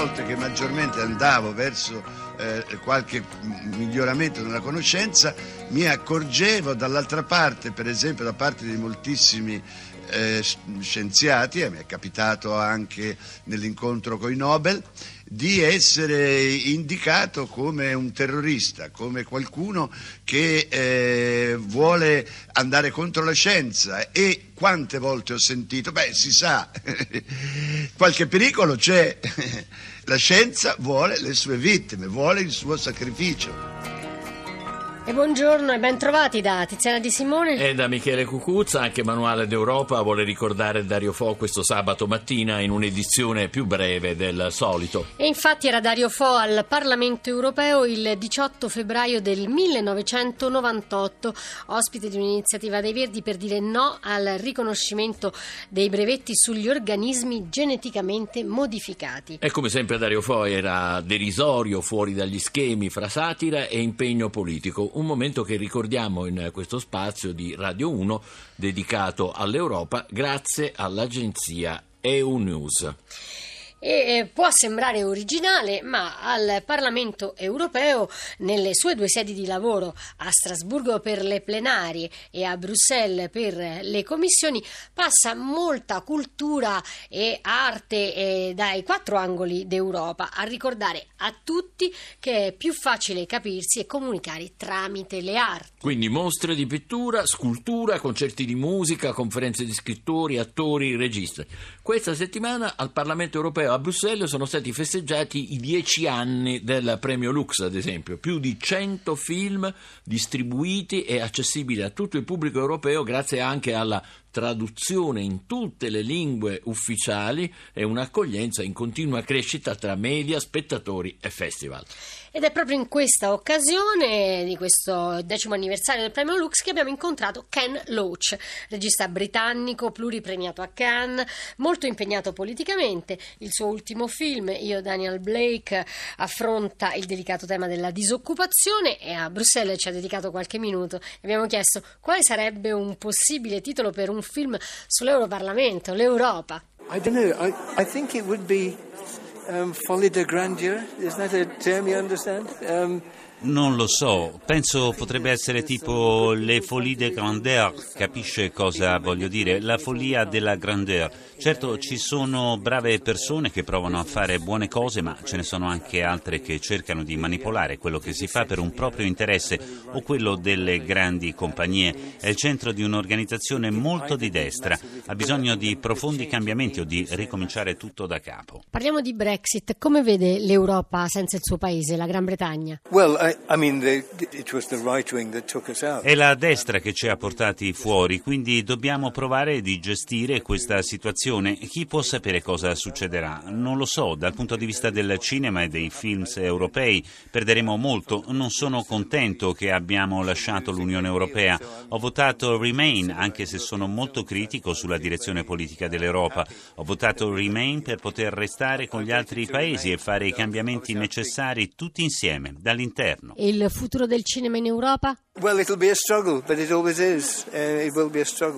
Volte che maggiormente andavo verso eh, qualche miglioramento nella conoscenza, mi accorgevo dall'altra parte, per esempio da parte di moltissimi eh, scienziati, e mi è capitato anche nell'incontro con i Nobel, di essere indicato come un terrorista, come qualcuno che eh, vuole andare contro la scienza e quante volte ho sentito, beh si sa, qualche pericolo c'è, la scienza vuole le sue vittime, vuole il suo sacrificio. E buongiorno e ben trovati da Tiziana Di Simone e da Michele Cucuzza. Anche Manuale d'Europa vuole ricordare Dario Fo questo sabato mattina in un'edizione più breve del solito. E infatti era Dario Fo al Parlamento europeo il 18 febbraio del 1998, ospite di un'iniziativa dei Verdi per dire no al riconoscimento dei brevetti sugli organismi geneticamente modificati. E come sempre Dario Fo era derisorio, fuori dagli schemi, fra satira e impegno politico un momento che ricordiamo in questo spazio di Radio 1 dedicato all'Europa grazie all'agenzia EU News e può sembrare originale, ma al Parlamento europeo, nelle sue due sedi di lavoro, a Strasburgo per le plenarie e a Bruxelles per le commissioni, passa molta cultura e arte eh, dai quattro angoli d'Europa, a ricordare a tutti che è più facile capirsi e comunicare tramite le arti. Quindi mostre di pittura, scultura, concerti di musica, conferenze di scrittori, attori, registi. Questa settimana al Parlamento europeo a Bruxelles sono stati festeggiati i dieci anni del premio Lux, ad esempio, più di 100 film distribuiti e accessibili a tutto il pubblico europeo grazie anche alla traduzione in tutte le lingue ufficiali e un'accoglienza in continua crescita tra media, spettatori e festival. Ed è proprio in questa occasione di questo decimo anniversario del premio Lux che abbiamo incontrato Ken Loach, regista britannico pluripremiato a Cannes, molto impegnato politicamente. Il suo ultimo film, Io Daniel Blake, affronta il delicato tema della disoccupazione e a Bruxelles ci ha dedicato qualche minuto. Abbiamo chiesto quale sarebbe un possibile titolo per un film sull'Europarlamento, l'Europa. I don't know. I, I think it would be um, folie de grandeur. Is that a term you understand? Um, non lo so, penso potrebbe essere tipo le folie de grandeur, capisce cosa voglio dire? La follia della grandeur. Certo, ci sono brave persone che provano a fare buone cose, ma ce ne sono anche altre che cercano di manipolare quello che si fa per un proprio interesse o quello delle grandi compagnie. È il centro di un'organizzazione molto di destra, ha bisogno di profondi cambiamenti o di ricominciare tutto da capo. Parliamo di Brexit, come vede l'Europa senza il suo paese, la Gran Bretagna? Well, È la destra che ci ha portati fuori, quindi dobbiamo provare di gestire questa situazione chi può sapere cosa succederà? Non lo so, dal punto di vista del cinema e dei film europei perderemo molto. Non sono contento che abbiamo lasciato l'Unione Europea. Ho votato Remain, anche se sono molto critico sulla direzione politica dell'Europa. Ho votato Remain per poter restare con gli altri paesi e fare i cambiamenti necessari tutti insieme, dall'interno. E il futuro del cinema in Europa?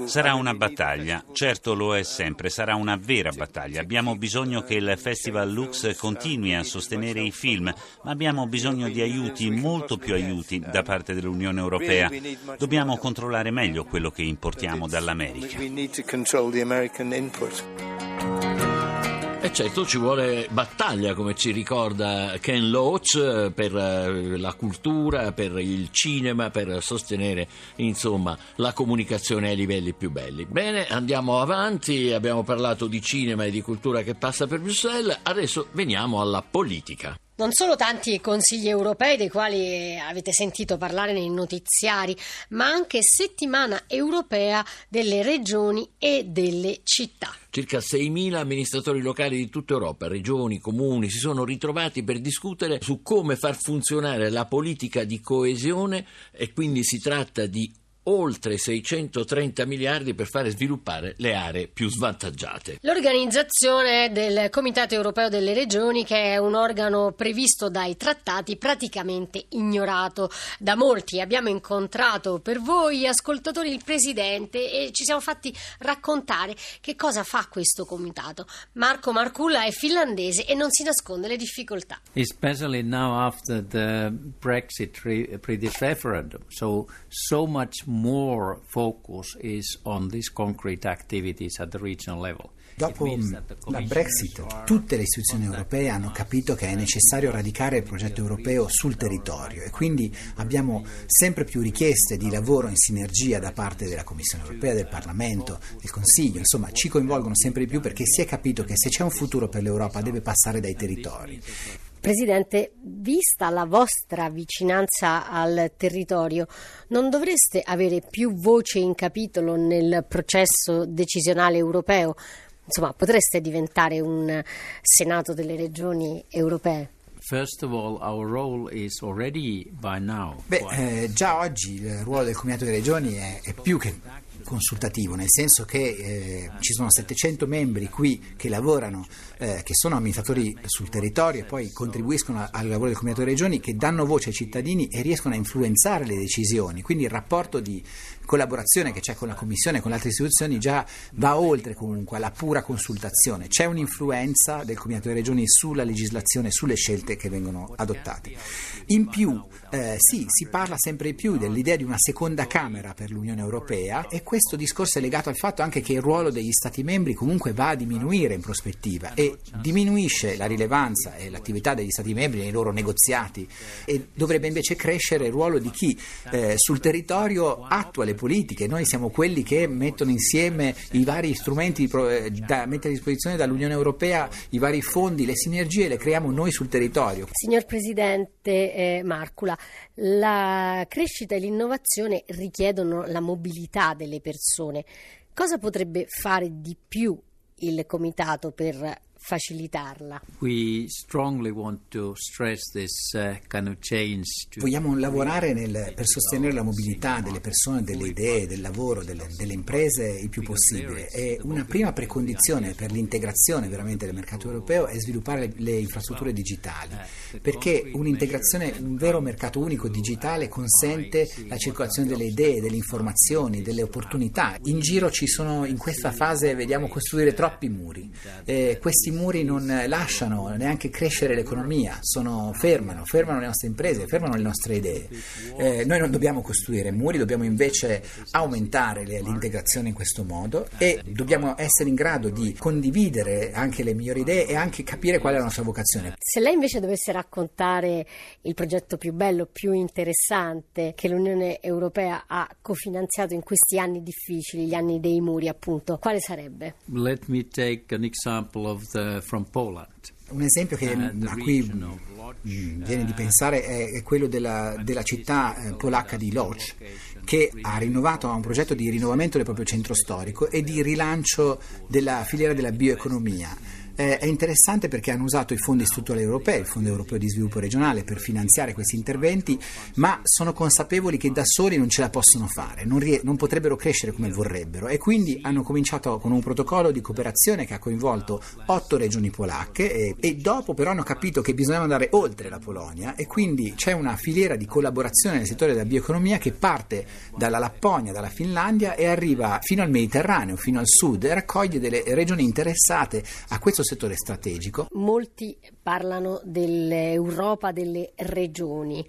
Sarà una battaglia, certo lo è sempre, sarà una vera battaglia. Abbiamo bisogno che il Festival Lux continui a sostenere i film, ma abbiamo bisogno di aiuti, molto più aiuti da parte dell'Unione Europea. Dobbiamo controllare meglio quello che importiamo dall'America. Certo ci vuole battaglia, come ci ricorda Ken Loach, per eh, la cultura, per il cinema, per sostenere insomma, la comunicazione ai livelli più belli. Bene, andiamo avanti, abbiamo parlato di cinema e di cultura che passa per Bruxelles, adesso veniamo alla politica. Non solo tanti consigli europei dei quali avete sentito parlare nei notiziari, ma anche settimana europea delle regioni e delle città. Circa 6.000 amministratori locali di tutta Europa, regioni, comuni, si sono ritrovati per discutere su come far funzionare la politica di coesione e quindi si tratta di oltre 630 miliardi per fare sviluppare le aree più svantaggiate. L'organizzazione del Comitato Europeo delle Regioni, che è un organo previsto dai trattati, praticamente ignorato da molti. Abbiamo incontrato per voi, ascoltatori, il Presidente e ci siamo fatti raccontare che cosa fa questo comitato. Marco Marculla è finlandese e non si nasconde le difficoltà. Especially now after the Brexit British referendum. So, so much more focus is on these concrete activities at the regional level. Dopo la Brexit, tutte le istituzioni europee hanno capito che è necessario radicare il progetto europeo sul territorio e quindi abbiamo sempre più richieste di lavoro in sinergia da parte della Commissione europea, del Parlamento, del Consiglio, insomma ci coinvolgono sempre di più perché si è capito che se c'è un futuro per l'Europa deve passare dai territori. Presidente, vista la vostra vicinanza al territorio, non dovreste avere più voce in capitolo nel processo decisionale europeo? Insomma, potreste diventare un Senato delle regioni europee? First of all, our role is already by now. Beh, eh, già oggi il ruolo del Comitato delle Regioni è, è più che consultativo, nel senso che eh, ci sono 700 membri qui che lavorano, eh, che sono amministratori sul territorio e poi contribuiscono al lavoro del Comitato delle Regioni, che danno voce ai cittadini e riescono a influenzare le decisioni. Quindi il rapporto di collaborazione che c'è con la Commissione e con le altre istituzioni già va oltre comunque alla pura consultazione. C'è un'influenza del Comitato delle Regioni sulla legislazione, sulle scelte che vengono adottate. In più, eh, sì, si parla sempre di più dell'idea di una seconda Camera per l'Unione Europea e questo discorso è legato al fatto anche che il ruolo degli Stati membri comunque va a diminuire in prospettiva e diminuisce la rilevanza e l'attività degli Stati membri nei loro negoziati e dovrebbe invece crescere il ruolo di chi eh, sul territorio attua le. Noi siamo quelli che mettono insieme i vari strumenti eh, da mettere a disposizione dall'Unione Europea, i vari fondi, le sinergie le creiamo noi sul territorio. Signor Presidente eh, Marcula, la crescita e l'innovazione richiedono la mobilità delle persone. Cosa potrebbe fare di più il Comitato per facilitarla. Uh, kind of to... Vogliamo lavorare nel, per sostenere la mobilità delle persone, delle idee, del lavoro, delle, delle, imprese il più possibile e una prima precondizione per l'integrazione veramente del mercato europeo è sviluppare le, le infrastrutture digitali perché un'integrazione, un vero mercato unico digitale consente la circolazione delle idee, delle informazioni, delle opportunità. In giro ci sono in questa fase vediamo costruire troppi muri. Eh, questi muri non lasciano neanche crescere l'economia, sono, fermano, fermano le nostre imprese, fermano le nostre idee. Eh, noi non dobbiamo costruire muri, dobbiamo invece aumentare le, l'integrazione in questo modo e dobbiamo essere in grado di condividere anche le migliori idee e anche capire qual è la nostra vocazione. Se lei invece dovesse raccontare il progetto più bello, più interessante che l'Unione Europea ha cofinanziato in questi anni difficili, gli anni dei muri appunto, quale sarebbe? Let me take an example of the. Un esempio che, uh, a cui mm, viene di pensare è, quello della, della città eh, polacca di Lodz, che ha rinnovato ha un progetto di rinnovamento del proprio centro storico e di rilancio della filiera della bioeconomia eh, è interessante perché hanno usato i fondi strutturali europei, il Fondo europeo di sviluppo regionale, per finanziare questi interventi, ma sono consapevoli che da soli non ce la possono fare, non, rie- non potrebbero crescere come vorrebbero. E quindi hanno cominciato con un protocollo di cooperazione che ha coinvolto otto regioni polacche e, e dopo però hanno capito che bisognava andare oltre la Polonia e quindi c'è una filiera di collaborazione nel settore della bioeconomia che parte dalla Lapponia, dalla Finlandia e arriva fino al Mediterraneo, fino al sud e raccoglie delle regioni interessate a questo questo settore strategico. Molti parlano dell'Europa delle regioni.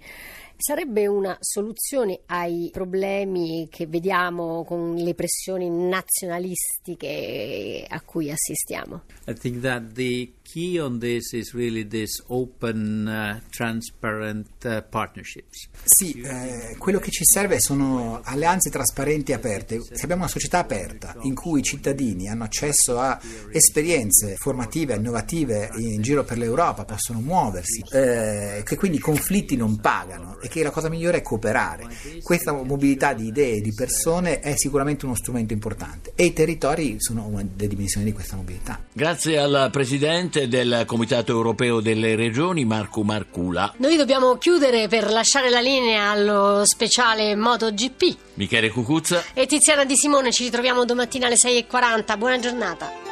Sarebbe una soluzione ai problemi che vediamo con le pressioni nazionalistiche a cui assistiamo? I think that the key on this is really this open, uh, transparent uh, partnerships. Sì, eh, quello che ci serve sono alleanze trasparenti e aperte. Se abbiamo una società aperta in cui i cittadini hanno accesso a esperienze formative, innovative in giro per l'Europa, possono muoversi, eh, che quindi i conflitti non pagano e che la cosa migliore è cooperare. Questa mobilità di idee e di persone è sicuramente uno strumento importante e i territori sono una delle dimensioni di questa mobilità. Grazie al Presidente del Comitato Europeo delle Regioni, Marco Marcula. Noi dobbiamo chiudere per lasciare la linea allo speciale MotoGP. Michele Cucuzza. E Tiziana Di Simone, ci ritroviamo domattina alle 6.40. Buona giornata.